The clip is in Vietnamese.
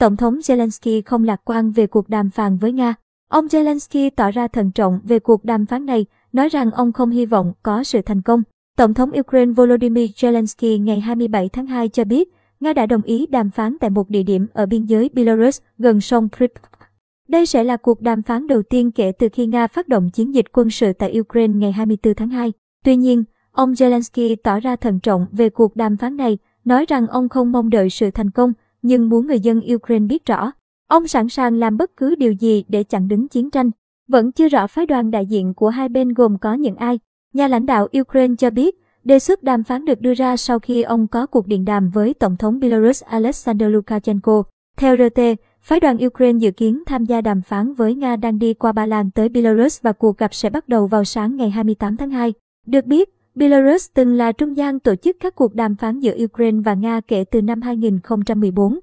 Tổng thống Zelensky không lạc quan về cuộc đàm phán với Nga. Ông Zelensky tỏ ra thận trọng về cuộc đàm phán này, nói rằng ông không hy vọng có sự thành công. Tổng thống Ukraine Volodymyr Zelensky ngày 27 tháng 2 cho biết, Nga đã đồng ý đàm phán tại một địa điểm ở biên giới Belarus gần sông Pripyat. Đây sẽ là cuộc đàm phán đầu tiên kể từ khi Nga phát động chiến dịch quân sự tại Ukraine ngày 24 tháng 2. Tuy nhiên, ông Zelensky tỏ ra thận trọng về cuộc đàm phán này, nói rằng ông không mong đợi sự thành công, nhưng muốn người dân Ukraine biết rõ. Ông sẵn sàng làm bất cứ điều gì để chặn đứng chiến tranh. Vẫn chưa rõ phái đoàn đại diện của hai bên gồm có những ai. Nhà lãnh đạo Ukraine cho biết, đề xuất đàm phán được đưa ra sau khi ông có cuộc điện đàm với Tổng thống Belarus Alexander Lukashenko. Theo RT, phái đoàn Ukraine dự kiến tham gia đàm phán với Nga đang đi qua Ba Lan tới Belarus và cuộc gặp sẽ bắt đầu vào sáng ngày 28 tháng 2. Được biết, Belarus từng là trung gian tổ chức các cuộc đàm phán giữa Ukraine và Nga kể từ năm 2014.